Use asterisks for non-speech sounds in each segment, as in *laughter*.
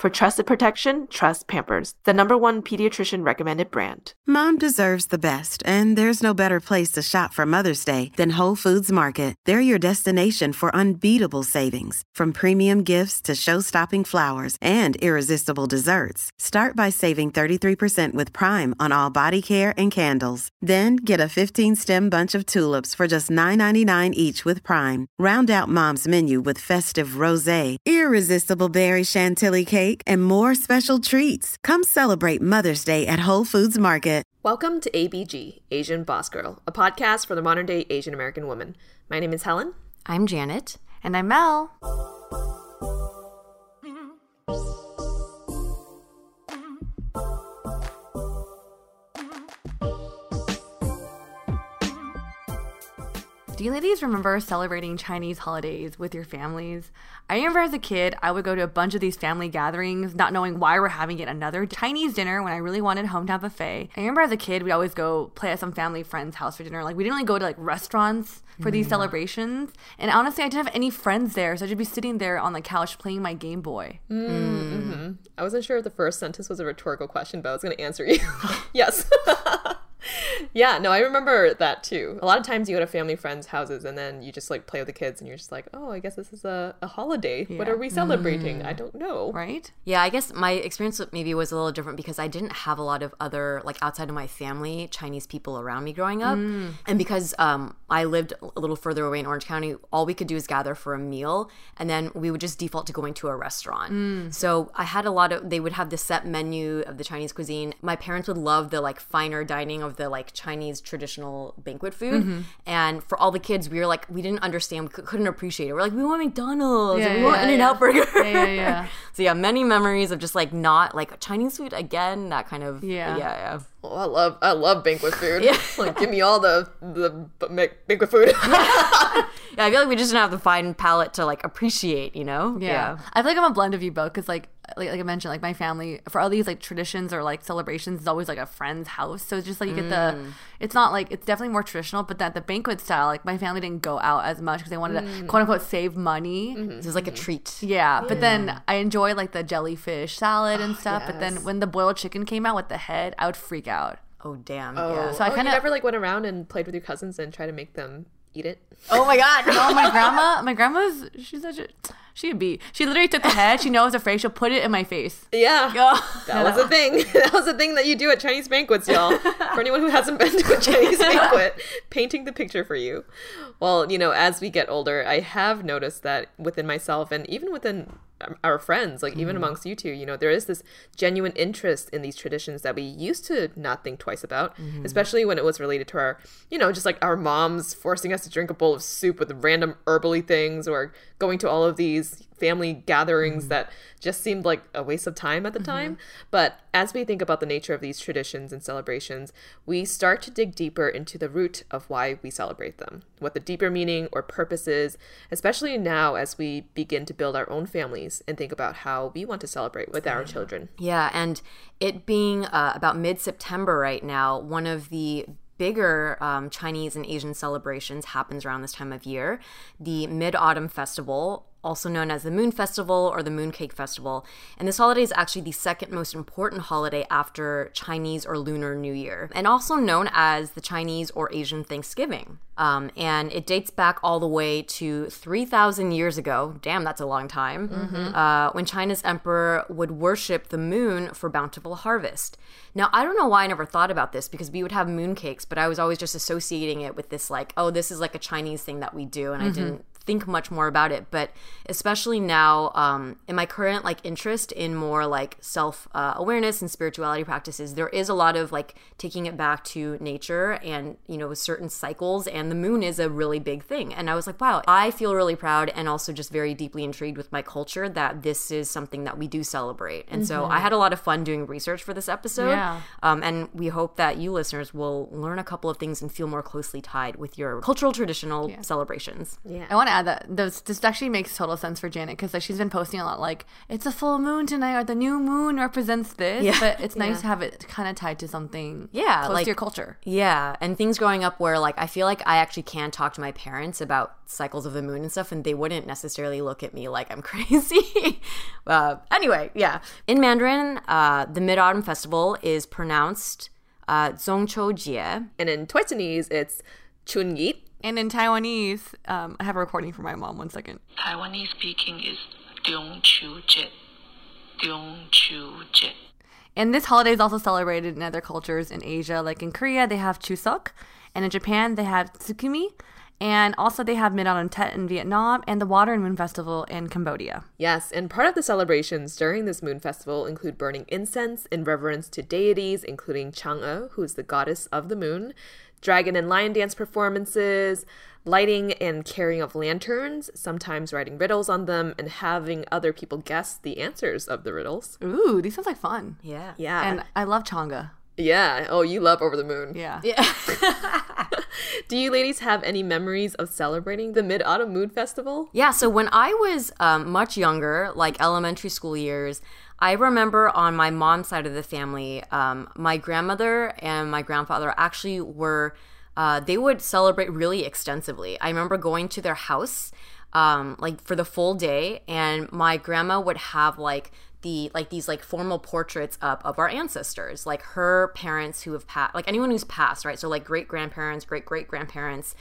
For trusted protection, trust Pampers, the number one pediatrician recommended brand. Mom deserves the best, and there's no better place to shop for Mother's Day than Whole Foods Market. They're your destination for unbeatable savings, from premium gifts to show-stopping flowers and irresistible desserts. Start by saving 33% with Prime on all body care and candles. Then get a 15-stem bunch of tulips for just $9.99 each with Prime. Round out Mom's menu with festive rosé, irresistible berry chantilly cake, and more special treats. Come celebrate Mother's Day at Whole Foods Market. Welcome to ABG, Asian Boss Girl, a podcast for the modern day Asian American woman. My name is Helen. I'm Janet. And I'm Mel. Mm-hmm. Do you ladies remember celebrating Chinese holidays with your families? I remember as a kid, I would go to a bunch of these family gatherings, not knowing why we're having yet another Chinese dinner when I really wanted hometown buffet. I remember as a kid, we'd always go play at some family friend's house for dinner. Like, we didn't really go to like restaurants for these mm-hmm. celebrations. And honestly, I didn't have any friends there, so I'd just be sitting there on the couch playing my Game Boy. Mm, mm. Mm-hmm. I wasn't sure if the first sentence was a rhetorical question, but I was going to answer you. *laughs* *laughs* yes. *laughs* yeah, no, I remember that too. A lot of times you go to family friends' houses and then you just like play with the kids and you're just like, oh, I guess this is a, a holiday. What are we celebrating? Mm. I don't know. Right? Yeah, I guess my experience with- maybe was a little different because I didn't have a lot of other, like outside of my family, Chinese people around me growing up. Mm. And because um, I lived a little further away in Orange County, all we could do is gather for a meal and then we would just default to going to a restaurant. Mm. So I had a lot of, they would have the set menu of the Chinese cuisine. My parents would love the like finer dining of the like Chinese traditional banquet food. Mm-hmm. And for all the kids, we were like, we didn't understand, we cou- couldn't appreciate it. We're like, we want McDonald's, Yeah, we yeah, want yeah, In-N-Out Burger. Yeah, yeah, yeah. *laughs* So yeah, many memories of just like not like Chinese food again. That kind of Yeah. yeah, yeah. Oh, I love I love banquet food. yeah. *laughs* like, give me all the the b- ma- banquet food. *laughs* Yeah, I feel like we just didn't have the fine palate to like appreciate, you know? Yeah. I feel like I'm a blend of you both because, like, like, like I mentioned, like my family for all these like traditions or like celebrations is always like a friend's house. So it's just like you get the, mm. it's not like it's definitely more traditional, but that the banquet style, like my family didn't go out as much because they wanted to mm. quote unquote save money. Mm-hmm. This is like a mm-hmm. treat. Yeah, but then I enjoy like the jellyfish salad and ah, stuff. But then when the boiled chicken came out with the head, I would freak out. Oh damn. Oh, Yeah. So I oh, kinda- you never like went around and played with your cousins and try to make them eat it. Oh my god. *laughs* Oh, my grandma, my grandma's she's such a she'd be. She literally took the head. She knows afraid. She'll put it in my face. Yeah. Oh. That was a thing. *laughs* that was a thing that you do at Chinese banquets, y'all. *laughs* for anyone who hasn't been to a Chinese banquet, painting the picture for you. Well, you know, as we get older, I have noticed that within myself and even within our friends, like even mm-hmm. amongst you two, you know, there is this genuine interest in these traditions that we used to not think twice about, mm-hmm. especially when it was related to our, you know, just like our moms forcing us to drink a bowl of soup with random herbally things or going to all of these family gatherings that just seemed like a waste of time at the time. But as we think about the nature of these traditions and celebrations, we start to dig deeper into the root of why we celebrate them, what the deeper meaning or purpose is, especially now as we begin to build our own families and think about how we want to celebrate with our children. Yeah, and it being uh, about mid September right now, one of the bigger um, Chinese and Asian celebrations happens around this time of year. The Mid Autumn Festival also known as the Moon Festival or the Mooncake Festival. And this holiday is actually the second most important holiday after Chinese or Lunar New Year, and also known as the Chinese or Asian Thanksgiving. Um, and it dates back all the way to 3,000 years ago. Damn, that's a long time. Uh, when China's emperor would worship the moon for bountiful harvest. Now, I don't know why I never thought about this because we would have mooncakes, but I was always just associating it with this, like, oh, this is like a Chinese thing that we do. And I didn't think much more about it but especially now um, in my current like interest in more like self uh, awareness and spirituality practices there is a lot of like taking it back to nature and you know certain cycles and the moon is a really big thing. And i was like wow i feel really proud and also just very deeply intrigued with my culture that this is something that we do celebrate. And so i had a lot of fun doing research for this episode. Yeah. um, and we hope that you listeners will learn a couple of things and feel more closely tied with your cultural traditional celebrations. Yeah. I want to add that this, this actually makes total sense for Janet because like she's been posting a lot like it's a full moon tonight or the new moon represents this, Yeah. but it's nice to have it kind of tied to something Yeah, close like- to your culture. Yeah, and things growing up where like I feel like I actually can talk to my parents about cycles of the moon and stuff, and they wouldn't necessarily look at me like I'm *laughs* crazy. uh, anyway, yeah. In Mandarin, uh, the Mid Autumn Festival is pronounced uh, Zhongqiu Jie. And in Taiwanese, it's Chunyit. And in Taiwanese, um, I have a recording for my mom. One second. Taiwanese speaking is Dong Chu Jit. Dong Chu Jit. And this holiday is also celebrated in other cultures in Asia. Like in Korea, they have Chuseok, and in Japan, they have Tsukimi, and also they have Mid Autumn Tet in Vietnam, and the Water and Moon Festival in Cambodia. Yes, and part of the celebrations during this moon festival include burning incense in reverence to deities, including Chang'e, who is the goddess of the moon, dragon and lion dance performances, lighting and carrying of lanterns, sometimes writing riddles on them, and having other people guess the answers of the riddles. Ooh, these sounds like fun. Yeah. Yeah. And I love Chang'e. yeah. Oh, you love Over the Moon. Yeah. Yeah. *laughs* Do you ladies have any memories of celebrating the Mid Autumn Moon Festival? Yeah, so when I was um, much younger, like elementary school years, I remember on my mom's side of the family, um, my grandmother and my grandfather actually were, uh, they would celebrate really extensively. I remember going to their house, um, like for the full day, and my grandma would have like the like these like formal portraits up of our ancestors like her parents who have passed like anyone who's passed right? So like great grandparents great great grandparents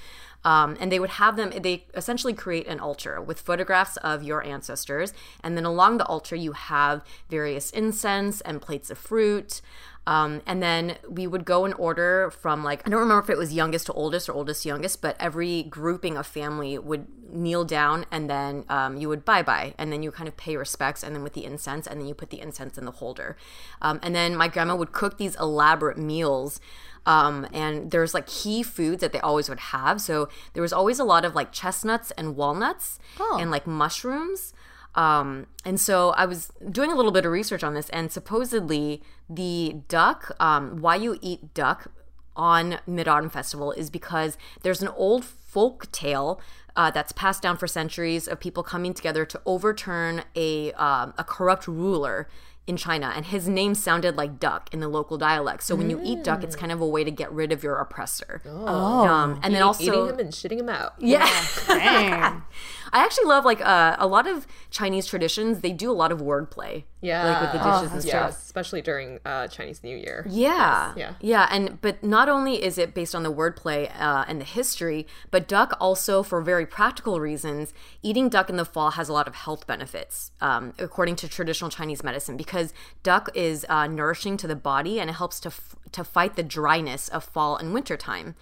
um, and they would have them they essentially create an altar with photographs of your ancestors. And then along the altar you have various incense and plates of fruit. Um, and then we would go in order from like I don't remember if it was youngest to oldest or oldest to youngest, but every grouping of family would kneel down and then um, you would bye bye, and then you kind of pay respects, and then with the incense, and then you put the incense in the holder, um, and then my grandma would cook these elaborate meals. Um, and there's like key foods that they always would have. So there was always a lot of like chestnuts and walnuts and like mushrooms. Um, and so I was doing a little bit of research on this, and supposedly the duck, um, why you eat duck on Mid Autumn Festival is because there's an old folk tale uh, that's passed down for centuries of people coming together to overturn a um, a corrupt ruler in China, and his name sounded like duck in the local dialect. So when you eat duck, it's kind of a way to get rid of your oppressor. Oh, um, and then also Eating him and shitting him out. yeah. Dang. *laughs* I actually love like uh, a lot of Chinese traditions. They do a lot of wordplay, Yeah. like with the dishes and Yes, stuff. especially during uh, Chinese New Year. Yeah, yeah. yeah, and but not only is it based on the wordplay uh, and the history, but duck also, for very practical reasons, eating duck in the fall has a lot of health benefits, um, according to traditional Chinese medicine, because duck is uh, nourishing to the body and it helps to f- to fight the dryness of fall and winter time.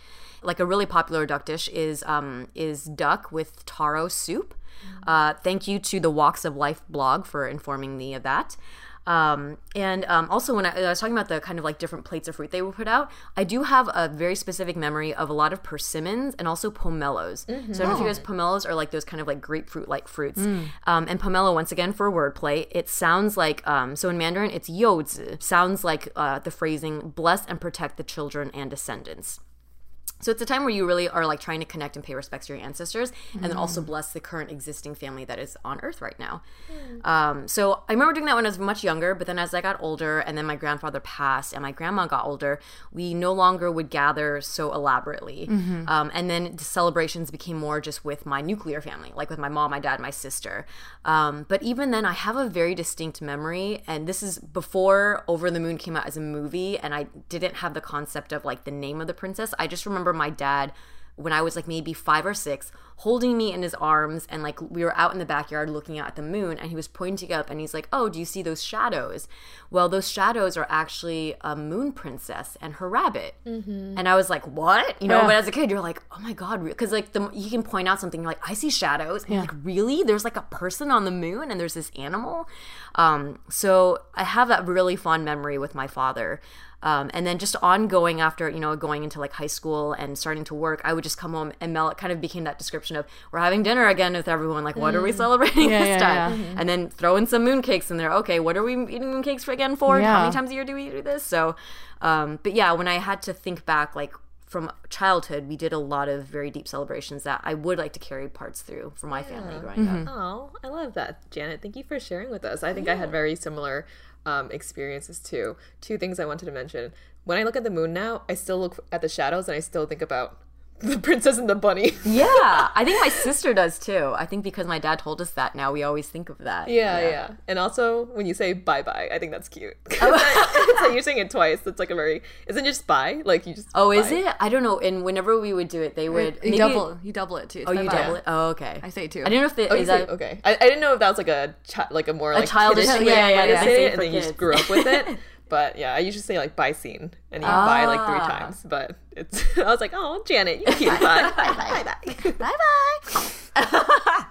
Like a really popular duck dish is um, is duck with taro soup. Uh, thank you to the Woks of Life blog for informing me of that. Um, and um, also, when I, I was talking about the kind of like different plates of fruit they will put out, I do have a very specific memory of a lot of persimmons and also pomelos. So I don't know if you guys pomelos are like those kind of like grapefruit like fruits. Um, and pomelo, once again, for wordplay, it sounds like um, so in Mandarin it's 柚子, sounds like uh, the phrasing "bless and protect the children and descendants." So it's a time where you really are like trying to connect and pay respects to your ancestors, and then also bless the current existing family that is on Earth right now. Um, so I remember doing that when I was much younger, but then as I got older, and then my grandfather passed, and my grandma got older, we no longer would gather so elaborately, um, and then the celebrations became more just with my nuclear family, like with my mom, my dad, my sister. Um, but even then, I have a very distinct memory, and this is before Over the Moon came out as a movie, and I didn't have the concept of like the name of the princess. I just remember my dad when I was like maybe five or six, holding me in his arms, and like we were out in the backyard looking out at the moon, and he was pointing up, and he's like, "Oh, do you see those shadows?" Well, those shadows are actually a moon princess and her rabbit, and I was like, "What?" You know, but as a kid, you're like, "Oh my god," because like the you can point out something, you're like, "I see shadows," and you're like, "Really?" There's like a person on the moon, and there's this animal. Um, so I have that really fond memory with my father. Um, and then just ongoing after, you know, going into like high school and starting to work, I would just come home and Mel, it kind of became that description of we're having dinner again with everyone. Like, what are we celebrating this yeah, time? And then throw in some mooncakes in there. Okay, what are we eating mooncakes for again for? How many times a year do we do this? So, um, but yeah, when I had to think back, like from childhood, we did a lot of very deep celebrations that I would like to carry parts through for my family growing up. Oh, I love that, Janet. Thank you for sharing with us. I think I had very similar um, experiences too. Two things I wanted to mention. When I look at the moon now, I still look at the shadows and I still think about the princess and the bunny. *laughs* Yeah, I think my sister does too. I think because my dad told us that, now we always think of that. Yeah, yeah, And also, when you say bye bye, I think that's cute. *laughs* *laughs* Oh. it's like you're saying it twice. That's like a very. Isn't it just bye? Like you just. Oh, is it? I don't know. And whenever we would do it, they would You maybe- double, you double it too. It's Oh, you bye-bye. double it. Oh, okay. I say it too. I didn't know if it Oh, is say- that okay. I, I didn't know if that was like a chi- like a more like childish- kiddish yeah, yeah, yeah. say Say it, it and for then you just grew up with it. But yeah, I usually say like bye scene, and you buy like three Ah. times. But it's *laughs* I was like, oh, Janet, you cute. *laughs* Bye, bye, bye, bye. *laughs* Bye bye.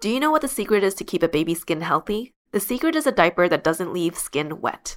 Do you know what the secret is to keep a baby's skin healthy? The secret is a diaper that doesn't leave skin wet.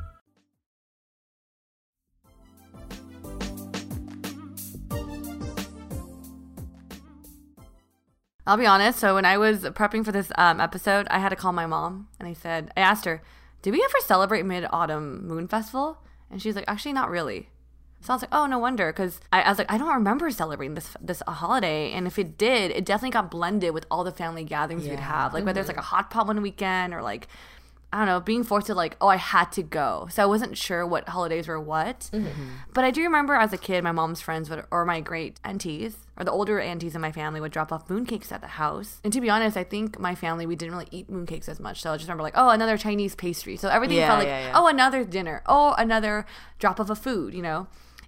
I'll be honest. So when I was prepping for this um, episode, I had to call my mom, and I said, I asked her, "Did we ever celebrate Mid Autumn Moon Festival?" And she's like, "Actually, not really." So I was like, "Oh, no wonder," because I, I was like, "I don't remember celebrating this this holiday, and if it did, it definitely got blended with all the family gatherings we'd have, like whether it's like a hot pot one weekend or like." I don't know, being forced to like, oh, I had to go. So I wasn't sure what holidays were what. Mm-hmm. But I do remember as a kid, my mom's friends would, or my great aunties, or the older aunties in my family would drop off mooncakes at the house. And to be honest, I think my family, we didn't really eat mooncakes as much. So I just remember like, oh, another Chinese pastry. So everything Yeah, felt like, yeah, yeah. oh, another dinner. Oh, another drop of a food, you know?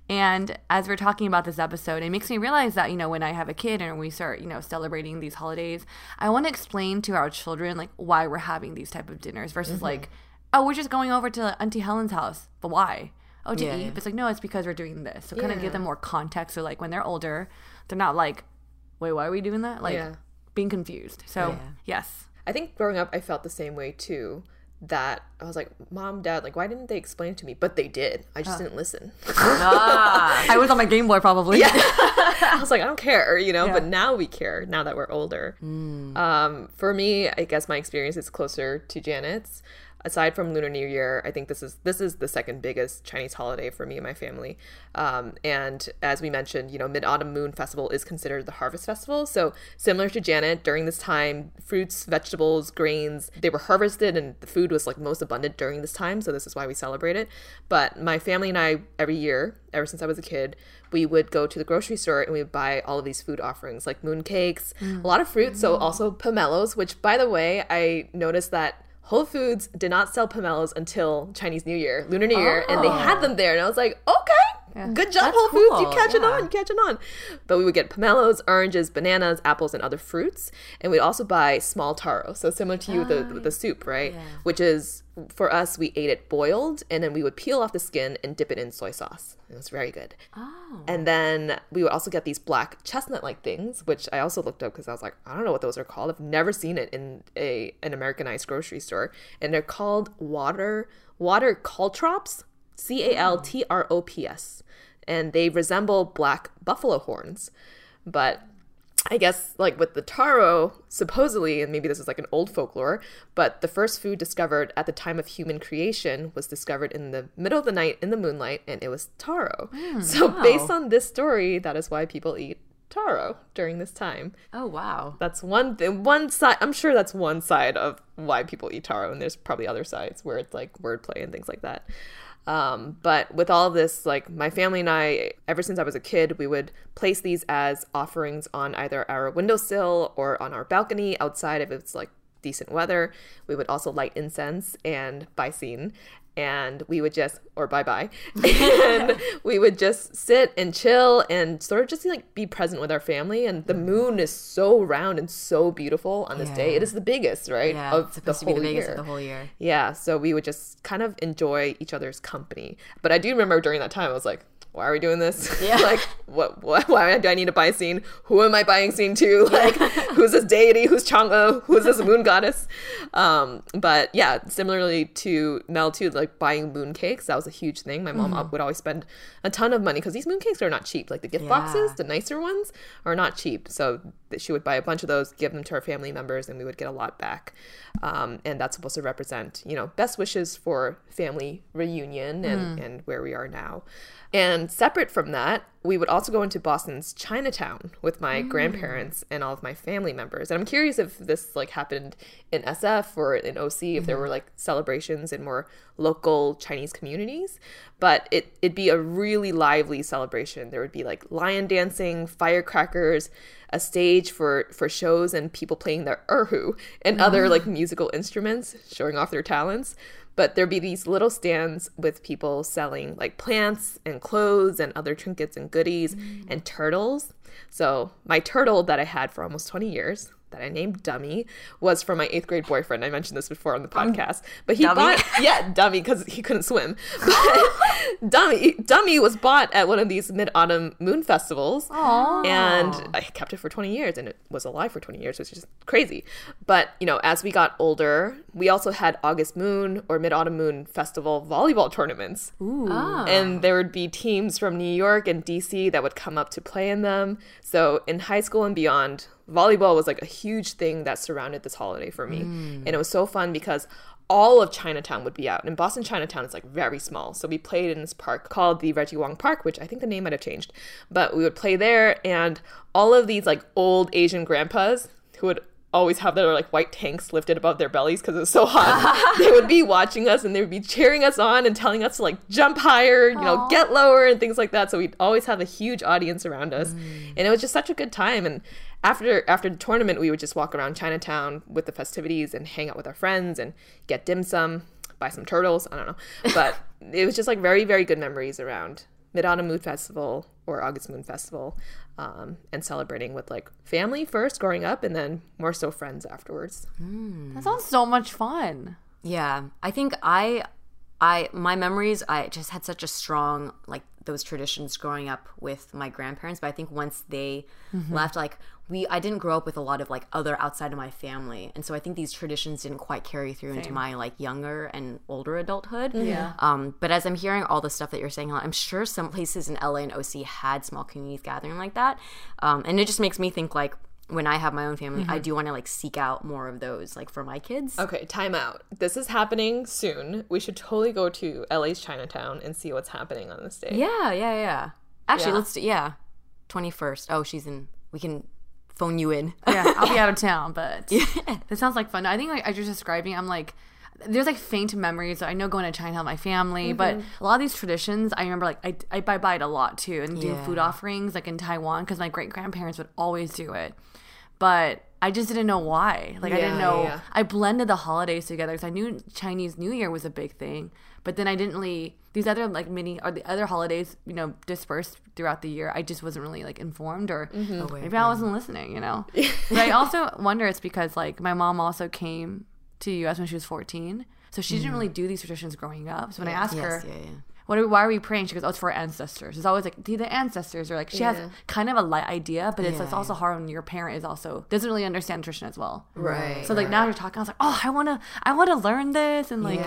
And as we're talking about this episode, it makes me realize that, you know, when I have a kid and we start, you know, celebrating these holidays, I want to explain to our children, like, why we're having these type of dinners versus Mm-hmm. like, oh, we're just going over to Auntie Helen's house. But why? Oh, to Yeah, eat? yeah. It's like, no, it's because we're doing this. So kind of give them more context. So like when they're older, they're not like, wait, why are we doing that? Like Yeah. being confused. So Yeah. yes. I think growing up, I felt the same way too. That I was like, Mom, Dad, like, why didn't they explain it to me? But they did. I just didn't listen. Ah. *laughs* I was on my Game Boy probably. Yeah. *laughs* I was like, I don't care, you know. Yeah. But now we care. Now that we're older. Um, for me, I guess my experience is closer to Janet's. Aside from Lunar New Year, I think this is this is the second biggest Chinese holiday for me and my family. Um, and as we mentioned, you know, Mid Autumn Moon Festival is considered the harvest festival. So similar to Janet, during this time, fruits, vegetables, grains, they were harvested, and the food was like most abundant during this time. So this is why we celebrate it. But my family and I, every year, ever since I was a kid, we would go to the grocery store and we would buy all of these food offerings like moon cakes, a lot of fruit, so also pomelos, which by the way, I noticed that Whole Foods did not sell pomelos until Chinese New Year, Lunar New Year, and they had ah. them there. And I was like, "Okay, good job Whole Foods, you cool, catch it yeah. on, catching on." But we would get pomelos, oranges, bananas, apples and other fruits, and we'd also buy small taro. So similar to you the the soup, ah, right? Yeah. Which is for us we ate it boiled and then we would peel off the skin and dip it in soy sauce. It was very good. Oh. And then we would also get these black chestnut like things, which I also looked up because I was like, I don't know what those are called. I've never seen it in a an Americanized grocery store. And they're called water water caltrops, C A L T R O P S. And they resemble black buffalo horns. But I guess like with the taro, supposedly, and maybe this is like an old folklore, but the first food discovered at the time of human creation was discovered in the middle of the night in the moonlight, and it was taro. Hmm, so based on this story, that is why people eat taro during this time. oh wow. That's one th- one side. I'm sure that's one side of why people eat taro, and there's probably other sides where it's like wordplay and things like that. Um, but with all of this, like my family and I, ever since I was a kid, we would place these as offerings on either our windowsill or on our balcony outside if it's like decent weather. We would also light incense and bicene. And we would just, or bye bye, and *laughs* we would just sit and chill and sort of just like be present with our family. And the mm-hmm. moon is so round and so beautiful on this day. It is the biggest, right? Yeah, of it's the supposed to be whole the biggest year. of the whole year. Yeah, so we would just kind of enjoy each other's company. But I do remember during that time, I was like, why are we doing this? *laughs* Yeah. like, what, what? Why do I need to buy scene? Who am I buying scene to? *laughs* Like, who's this deity? Who's Chang'e? Who's this moon goddess? Um, but yeah, similarly to Mel too, like buying moon cakes, that was a huge thing. My mom Mm-hmm. would always spend a ton of money because these moon cakes are not cheap. Like the gift boxes, the nicer ones, are not cheap. So she would buy a bunch of those, give them to our family members, and we would get a lot back. Um, and that's supposed to represent, you know, best wishes for family reunion and, and where we are now. And separate from that, we would also go into Boston's Chinatown with my mm. grandparents and all of my family members. And I'm curious if this like happened in SF or in OC, if there mm-hmm. were like celebrations in more local Chinese communities. But it, it'd be a really lively celebration. There would be like lion dancing, firecrackers, a stage for for shows and people playing their erhu and other mm. like musical instruments showing off their talents but there'd be these little stands with people selling like plants and clothes and other trinkets and goodies and mm. turtles. So my turtle that i had for almost 20 years that I named Dummy was from my eighth grade boyfriend. I mentioned this before on the podcast, but he Dummy? bought yeah Dummy because he couldn't swim. But *laughs* *laughs* Dummy Dummy was bought at one of these mid autumn moon festivals, and I kept it for twenty years, and it was alive for twenty years, which is crazy. But you know, as we got older, we also had August Moon or Mid Autumn Moon Festival volleyball tournaments Ah. and there would be teams from New York and DC that would come up to play in them. So in high school and beyond, volleyball was like a huge thing that surrounded this holiday for me. Mm. And it was so fun because all of Chinatown would be out. And Boston Chinatown is like very small. So we played in this park called the Reggie Wong Park, which I think the name might have changed. But we would play there and all of these like old Asian grandpas who would always have their like white tanks lifted above their bellies because it's so hot. *laughs* they would be watching us and they would be cheering us on and telling us to like jump higher, you know, get lower and things like that. So we'd always have a huge audience around us, mm. and it was just such a good time. And after after the tournament, we would just walk around Chinatown with the festivities and hang out with our friends and get dim sum, buy some turtles. I don't know, but *laughs* it was just like very very good memories around Mid Autumn Moon Festival or August Moon Festival, um, and celebrating with like family first growing up, and then more so friends afterwards. That sounds so much fun. Yeah, I think I, I my memories. I just had such a strong like those traditions growing up with my grandparents. But I think once they left, like we, I didn't grow up with a lot of like other outside of my family, and so I think these traditions didn't quite carry through into my like younger and older adulthood. Yeah. Um, but as I'm hearing all the stuff that you're saying, I'm sure some places in LA and OC had small communities gathering like that, um, and it just makes me think like. When I have my own family, I mm-hmm. do want to like seek out more of those, like for my kids. Okay, time out. This is happening soon. We should totally go to LA's Chinatown and see what's happening on this day. Yeah, yeah, yeah. Actually, Yeah. let's do yeah. Twenty first. Oh, she's in. We can phone you in. Yeah, I'll be out of *laughs* town, but this sounds like fun. I think like as you're describing, I'm like, there's like faint memories. I know going to China with my family, but mm-hmm. a lot of these traditions, I remember like I I buy by it a lot too, and do Yeah. food offerings like in Taiwan because my great grandparents would always do it, but. I just didn't know why. Like I didn't know. yeah. I blended the holidays together because I knew Chinese New Year was a big thing, but then I didn't really these other like mini or the other holidays, you know, dispersed throughout the year. I just wasn't really like informed or mm-hmm. oh, maybe I wasn't listening, you know. *laughs* but I also wonder it's because like my mom also came to the U.S. when she was 14, so she didn't mm. really do these traditions growing up. So when I asked her, yeah, yeah. What are, why are we praying? She goes, oh, it's for our ancestors. It's always like, the the ancestors are like, she has kind of a light idea, but it's, it's Yeah, also hard when your parent is also, doesn't really understand tradition as well. Right. So like now you're talking, I was like, oh, I want to, I want to learn this and like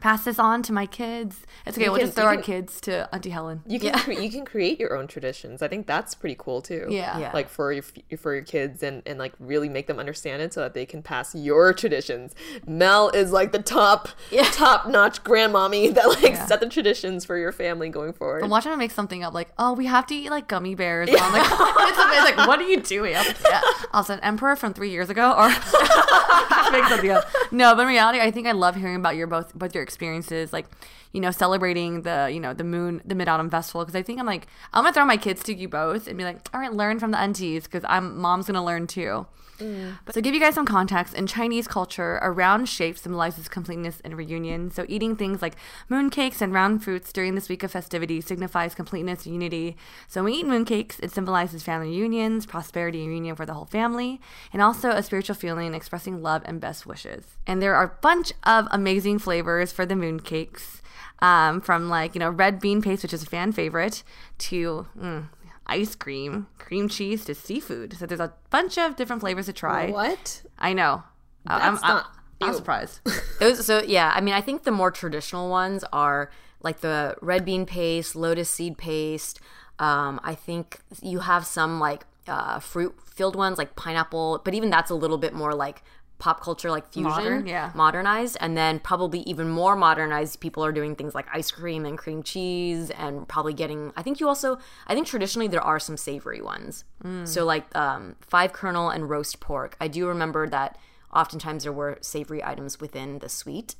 pass this on to my kids. It's okay. You we'll can- just throw you our kids to Auntie Helen. You can cre- you can create your own traditions. I think that's pretty cool too. Yeah. Yeah. Like for your for your kids and and like really make them understand it so that they can pass your traditions. Mel is like the top top notch grandmommy that like set the traditions for your family going forward. I'm watching him make something up like, oh, we have to eat like gummy bears. On, like, *laughs* it's, it's like, what are you doing? I was like, yeah. Was an emperor from three years ago, or *laughs* make something up. No, but in reality, I think I love hearing about your both both your experiences, like you know, celebrating the you know the moon the Mid Autumn Festival. Because I think I'm like, I'm gonna throw my kids to you both and be like, all right, learn from the aunties because I'm mom's gonna learn too. Mm. But to give you guys some context, in Chinese culture, a round shape symbolizes completeness and reunion. So eating things like mooncakes and round fruits during this week of festivity signifies completeness and unity. So when we eat mooncakes, it symbolizes family reunions, prosperity and union for the whole family, and also a spiritual feeling expressing love and best wishes. And there are a bunch of amazing flavors for the mooncakes. Um, from like you know red bean paste, which is a fan favorite, to mm, ice cream, cream cheese to seafood. So there's a bunch of different flavors to try. What? I know. Uh, I'm, That's I'm, I'm ew. surprised. *laughs* Those so yeah, I mean I think the more traditional ones are like the red bean paste, lotus seed paste. Um, I think you have some like uh, fruit filled ones like pineapple, but even that's a little bit more like pop culture like fusion, Modern, yeah. modernized, and then probably even more modernized. People are doing things like ice cream and cream cheese, and probably getting. I think you also. I think traditionally there are some savory ones. So like um, five kernel and roast pork. I do remember that oftentimes there were savory items within the sweet,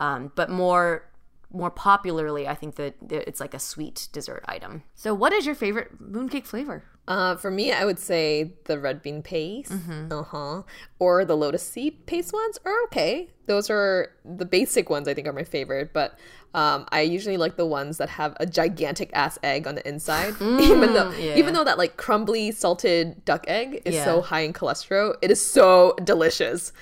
um, but more more popularly, I think that that it's like a sweet dessert item. so, what is your favorite mooncake flavor? Uh, for me, I would say the red bean paste, Mm-hmm. uh huh, or the lotus seed paste ones are okay. Those are the basic ones. I think are my favorite, but um, I usually like the ones that have a gigantic ass egg on the inside. *laughs* even though, even though that like crumbly salted duck egg is so high in cholesterol, it is so delicious.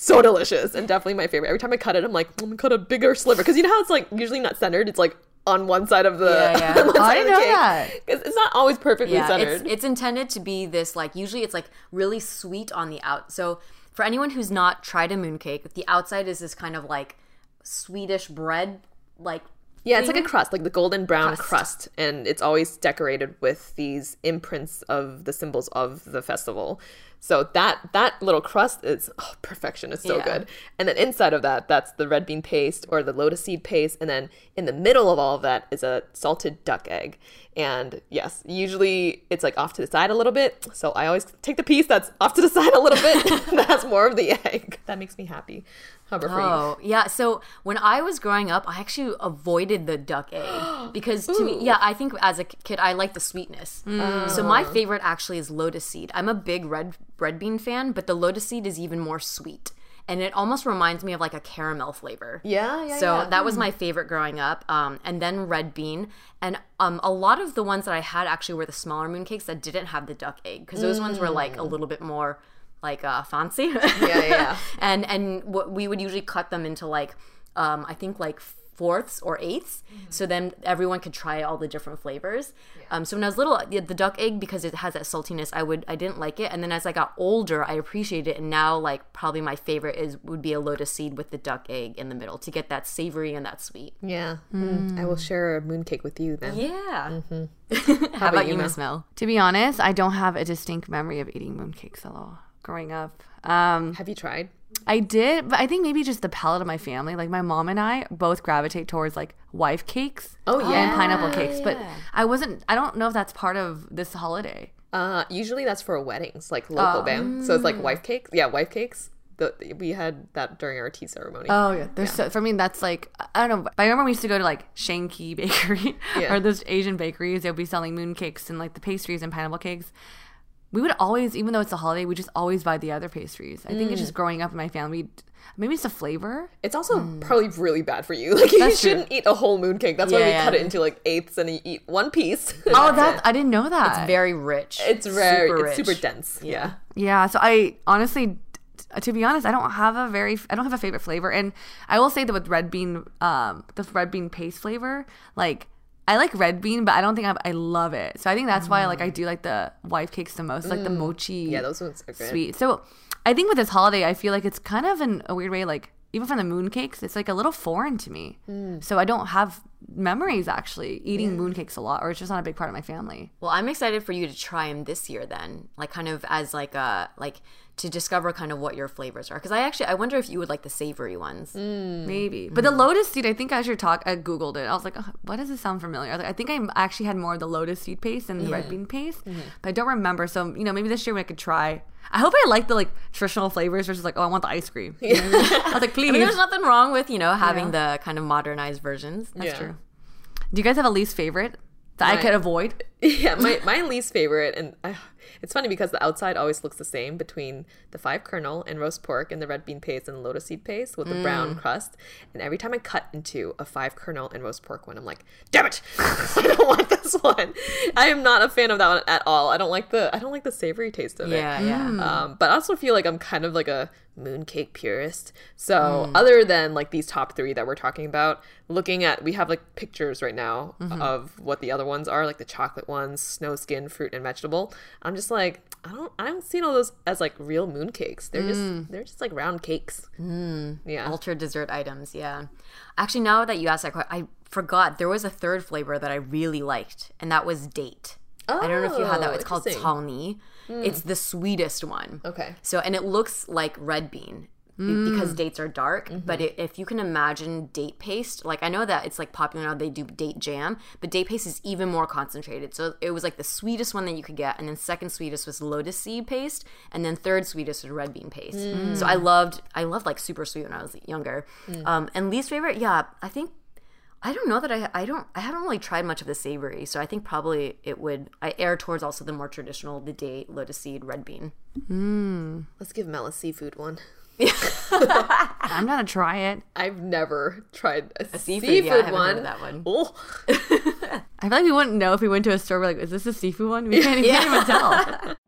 So delicious and definitely my favorite. Every time I cut it, I'm like, I'm gonna cut a bigger sliver because you know how it's like usually not centered. It's like on one side of the. Yeah, *laughs* yeah. on Oh, I of didn't the know cake. that. 'Cause It's not always perfectly Yeah, centered. it's it's intended to be this like usually it's like really sweet on the out. So for anyone who's not tried a mooncake, the outside is this kind of like Swedish bread like Yeah, it's like a mm-hmm. crust, like the golden brown crust. and it's always decorated with these imprints of the symbols of the festival. So that that little crust is oh, perfection. It's so Yeah. good. And then inside of that, that's the red bean paste or the lotus seed paste, and then in the middle of all of that is a salted duck egg. And yes, usually it's like off to the side a little bit. So I always take the piece that's off to the *laughs* side a little bit *laughs* that has more of the egg. That makes me happy. How about for you? Oh, yeah. So when I was growing up, I actually avoided the duck egg *gasps* because to me, yeah, I think as a kid, I like the sweetness. Mm. So my favorite actually is lotus seed. I'm a big red red bean fan, but the lotus seed is even more sweet. And it almost reminds me of like a caramel flavor. Yeah, yeah, So yeah. that was my favorite growing up. Um, and then red bean. And um, a lot of the ones that I had actually were the smaller mooncakes that didn't have the duck egg because those ones were like a little bit more like uh, fancy. Yeah, yeah, yeah. *laughs* and and what we would usually cut them into like um, I think like fourths or 8ths so then everyone could try all the different flavors. Um, so when i was little the, the duck egg because it has that saltiness i would i didn't like it. And then as i got older i appreciated it. And now like probably my favorite is would be a lotus seed with the duck egg in the middle to get that savory and that sweet. Yeah. Mm. I will share a mooncake with you then. yeah. *laughs* How, about you miss mel? To be honest, I don't have a distinct memory of eating mooncakes at all growing up. Um, Have you tried? I did, but I think maybe just the palate of my family. Like my mom and I both gravitate towards like wife cakes. Oh, and yeah. pineapple cakes. But I wasn't. I don't know if that's part of this holiday. Uh, usually that's for weddings, like local band. So it's like wife cakes. Yeah, wife cakes. The, we had that during our tea ceremony. Oh yeah, there's so for me that's like I don't know. I remember we used to go to like Sheng Kee *laughs* Bakery Yeah. or those Asian bakeries. They'll be selling moon cakes and like the pastries and pineapple cakes. We would always, even though it's a holiday, we just always buy the other pastries. I think it's Mm. just growing up in my family. Maybe it's the flavor. It's also probably really bad for you. *laughs* Like you That's true. shouldn't eat a whole mooncake. That's why we yeah. cut it into like eighths and you eat one piece. *laughs* Oh, that I didn't know that. it's very rich it's very super it's super dense. Yeah. Yeah, so I honestly, to be honest, I don't have a very, I don't have a favorite flavor, and I will say that with red bean, um, the red bean paste flavor, like I like red bean, but I don't think I, I love it. So I think that's why like I do like the wife cakes the most, like the mochi, Mm. Yeah, those ones are good. sweet. So I think with this holiday, I feel like it's kind of in a weird way, like even from the moon cakes, it's like a little foreign to me. Mm. So I don't have memories actually eating mm. moon cakes a lot, or it's just not a big part of my family. Well, I'm excited for you to try them this year then. Like kind of as like a like to discover kind of what your flavors are cuz I actually I wonder if you would like the savory ones. Mm. Maybe. But the mm-hmm. lotus seed, I think as you're talk, I Googled it. I was like, oh, what does this sound familiar? I, was like, I think I actually had more of the lotus seed paste than the red mm-hmm. bean paste, mm-hmm. but I don't remember. So, you know, maybe this year we could try. I hope I like the like traditional flavors versus like, oh, I want the ice cream. You know what I was like, please. I mean, there's nothing wrong with, you know, having the kind of modernized versions. That's Yeah. true. Do you guys have a least favorite that I could avoid? *laughs* Yeah, my, my least favorite, and uh, it's funny because the outside always looks the same between the five kernel and roast pork and the red bean paste and the lotus seed paste with the brown crust. And every time I cut into a five kernel and roast pork one, I'm like, damn it, *laughs* I don't want this one. I am not a fan of that one at all. I don't like the I don't like the savory taste of it. Yeah, yeah. Um, but I also feel like I'm kind of like a mooncake purist. So mm. other than like these top three that we're talking about, looking at we have like pictures right now mm-hmm. of what the other ones are, like the chocolate ones, snow skin, fruit, and vegetable. I'm just like I don't I don't see all those as like real mooncakes. They're just mm. they're just like round cakes. Mm. Yeah. Ultra dessert items, yeah. Actually, now that you asked that question, I forgot there was a third flavor that I really liked, and that was date. I don't know if you had that. Oh, It's called interesting. Tawny. It's the sweetest one. Okay. So, and it looks like red bean Mm. because dates are dark. Mm-hmm. But it, if you can imagine date paste, like I know that it's like popular now, they do date jam, but date paste is even more concentrated. So it was like the sweetest one that you could get. And then second sweetest was lotus seed paste. And then third sweetest was red bean paste. So I loved, I loved like super sweet when I was younger. Um, and least favorite, yeah, I think I don't know that I I don't I haven't really tried much of the savory, so I think probably it would I err towards also the more traditional the date, lotus seed, red bean. Hmm. Let's give Mel a seafood one. *laughs* I'm gonna try it. I've never tried a, seafood, seafood, yeah, I haven't heard one. of that one. Oh. *laughs* I feel like we wouldn't know if we went to a store. We're like, is this a seafood one? We can't, we can't even tell. *laughs*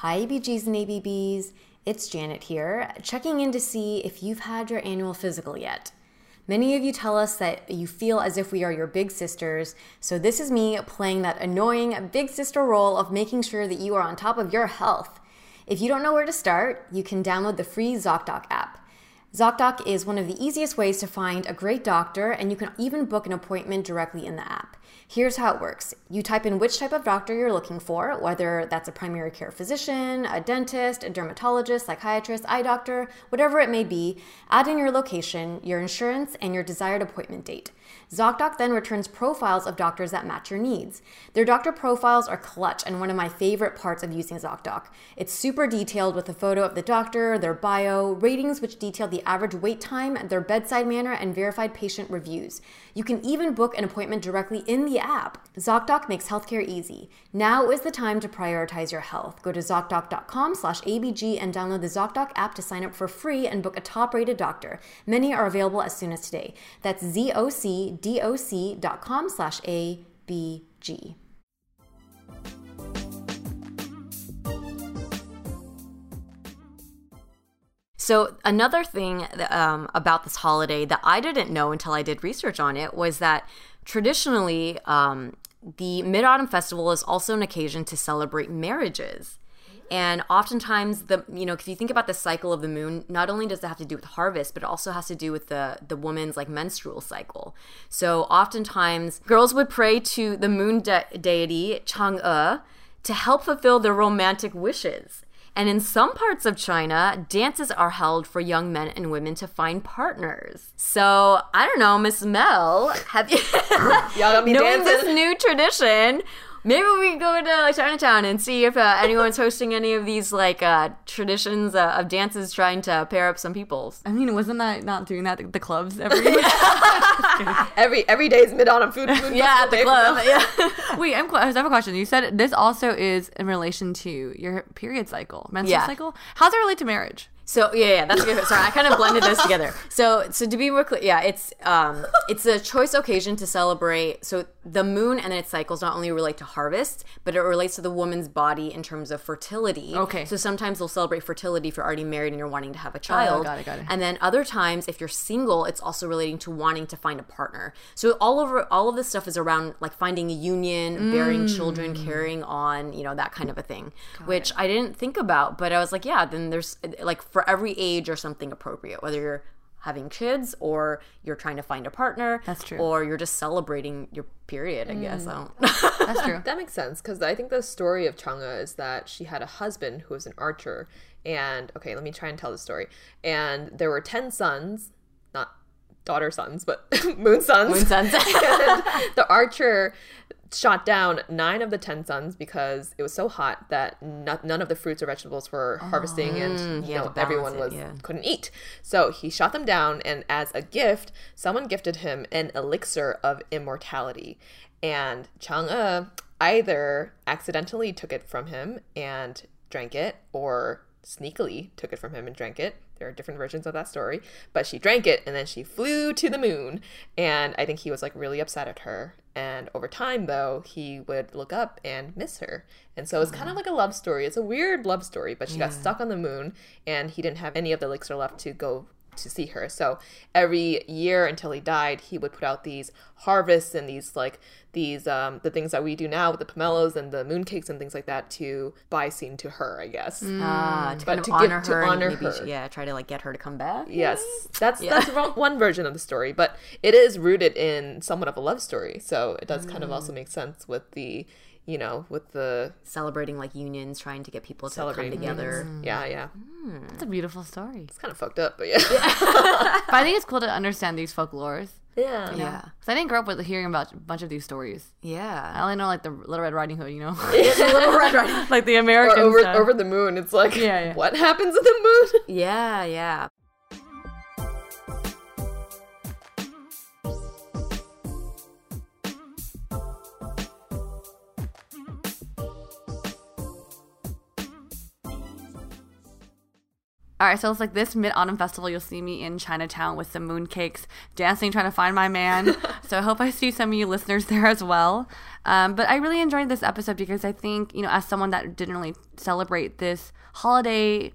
Hi, ABGs and ABBs. It's Janet here, checking in to see if you've had your annual physical yet. Many of you tell us that you feel as if we are your big sisters, so this is me playing that annoying big sister role of making sure that you are on top of your health. If you don't know where to start, you can download the free ZocDoc app. ZocDoc is one of the easiest ways to find a great doctor, and you can even book an appointment directly in the app. Here's how it works you type in which type of doctor you're looking for, whether that's a primary care physician, a dentist, a dermatologist, psychiatrist, eye doctor, whatever it may be, add in your location, your insurance, and your desired appointment date. ZocDoc then returns profiles of doctors that match your needs. Their doctor profiles are clutch and one of my favorite parts of using ZocDoc. It's super detailed with a photo of the doctor, their bio, ratings which detail the average wait time, their bedside manner, and verified patient reviews. You can even book an appointment directly in the app. ZocDoc makes healthcare easy. Now is the time to prioritize your health. Go to ZocDoc.com slash ABG and download the ZocDoc app to sign up for free and book a top-rated doctor. Many are available as soon as today. That's ZocDoc.com slash ABG. So, another thing um, about this holiday that I didn't know until I did research on it was that traditionally, um, the Mid Autumn Festival is also an occasion to celebrate marriages. And oftentimes, the you know, if you think about the cycle of the moon, not only does it have to do with harvest, but it also has to do with the the woman's like menstrual cycle. So oftentimes, girls would pray to the moon de- deity Chang'e to help fulfill their romantic wishes. And in some parts of China, dances are held for young men and women to find partners. So I don't know, Miss Mel, have you *laughs* Y'all got me *laughs* knowing dancing? this new tradition? Maybe we go to like, Chinatown and see if uh, anyone's hosting any of these like uh, traditions uh, of dances trying to pair up some peoples. I mean, wasn't that not doing that at the clubs *laughs* every *laughs* Every every day is mid autumn food. food Yeah, at the club. day for them. Yeah. *laughs* Wait, I'm, I have a question. You said this also is in relation to your period cycle, menstrual Yeah. cycle. How's it relate to marriage? So yeah, yeah, that's good. Sorry, I kind of blended those together. So, so to be more clear, yeah, it's um, it's a choice occasion to celebrate. So the moon and its cycles not only relate to harvest, but it relates to the woman's body in terms of fertility. Okay. So sometimes they'll celebrate fertility if you're already married and you're wanting to have a child. Oh, got it, got it. And then other times, if you're single, it's also relating to wanting to find a partner. So all over, all of this stuff is around like finding a union, bearing children, Mm. carrying on, you know, that kind of a thing, which I didn't think about. But I was like, yeah, then there's like for every age or something appropriate, whether you're having kids or you're trying to find a partner. That's true. Or you're just celebrating your period, I guess. Mm. I don't That's true. *laughs* That makes sense because I think the story of Chang'e is that she had a husband who was an archer, and okay, let me try and tell the story. And there were ten sons, not daughter sons, but *laughs* moon sons. Moon sons. *laughs* and the archer shot down nine of the ten suns because it was so hot that no- none of the fruits or vegetables were harvesting, oh, and mm, you Oh. he had know everyone it, was yeah. couldn't eat. So he shot them down, and as a gift, someone gifted him an elixir of immortality. And Chang'e either accidentally took it from him and drank it, or sneakily took it from him and drank it. There are different versions of that story, but she drank it and then she flew to the moon. And I think he was like really upset at her. And over time, though, he would look up and miss her. And so it's kind of like a love story. It's a weird love story, but she got stuck on the moon and he didn't have any of the elixir left to go to see her. So every year until he died, he would put out these harvests and these like these um the things that we do now with the pomelos and the mooncakes and things like that to buy scene to her, I guess. Ah, to But kind of to honor give- to her, honor and maybe her. yeah, try to like get her to come back. Yes, that's that's one- one version of the story, but it is rooted in somewhat of a love story. So it does kind of also make sense with the, you know, with the Celebrating like unions, trying to get people to come together. unions. Mm. Yeah, yeah. Hmm. It's a beautiful story. It's kind of fucked up, but *laughs* yeah. But I think it's cool to understand these folklores. yeah. Yeah. Because I didn't grow up with hearing about a bunch of these stories. Yeah, I only know like the Little Red Riding Hood, you know, *laughs* Little Red Riding *laughs* like the Or American over stuff. over the moon, it's like Yeah, yeah. what happens in the moon? Yeah, yeah. All right, so it's like this Mid Autumn Festival. You'll see me in Chinatown with some mooncakes, dancing, trying to find my man. *laughs* so I hope I see some of you listeners there as well. Um, but I really enjoyed this episode because I think, you know, as someone that didn't really celebrate this holiday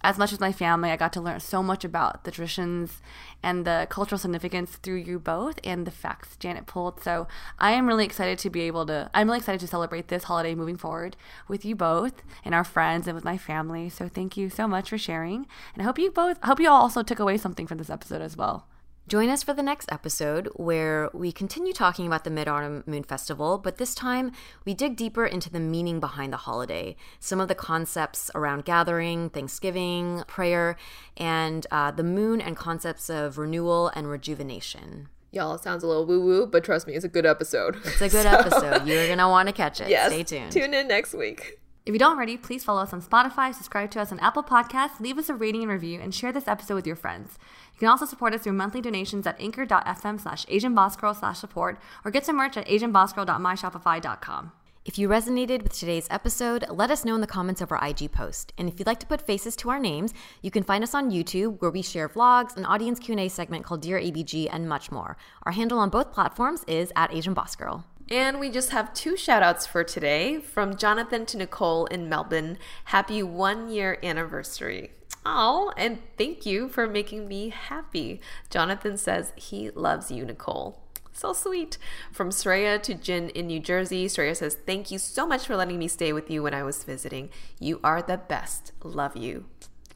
as much as my family, I got to learn so much about the traditions and the cultural significance through you both and the facts Janet pulled. So I am really excited to be able to, I'm really excited to celebrate this holiday moving forward with you both and our friends and with my family. So thank you so much for sharing. And I hope you both, I hope you all also took away something from this episode as well. Join us for the next episode where we continue talking about the Mid Autumn Moon Festival, but this time we dig deeper into the meaning behind the holiday, some of the concepts around gathering, Thanksgiving, prayer, and uh, the moon and concepts of renewal and rejuvenation. Y'all, it sounds a little woo woo, but trust me, it's a good episode. It's a good *laughs* so, episode. You're going to want to catch it. Yes, Stay tuned. Tune in next week. If you don't already, please follow us on Spotify, subscribe to us on Apple Podcasts, leave us a rating and review, and share this episode with your friends. You can also support us through monthly donations at anchor.fm slash asianbossgirl slash support or get some merch at asianbossgirl.myshopify.com. If you resonated with today's episode, let us know in the comments of our IG post. And if you'd like to put faces to our names, you can find us on YouTube where we share vlogs, an audience Q&A segment called Dear ABG, and much more. Our handle on both platforms is at Asian Boss Girl. And we just have two shout outs for today from Jonathan to Nicole in Melbourne. Happy one year anniversary. Oh, and thank you for making me happy. Jonathan says he loves you, Nicole. So sweet. From Sreya to Jin in New Jersey, Sreya says, Thank you so much for letting me stay with you when I was visiting. You are the best. Love you.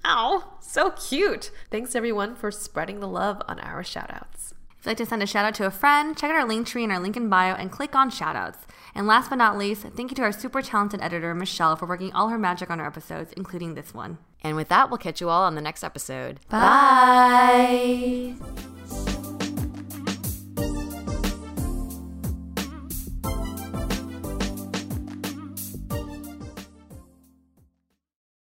Oh, so cute. Thanks everyone for spreading the love on our shoutouts. If you'd like to send a shout out to a friend, check out our link tree in our link in bio and click on shoutouts. And last but not least, thank you to our super talented editor, Michelle, for working all her magic on our episodes, including this one. And with that, we'll catch you all on the next episode. Bye. Bye.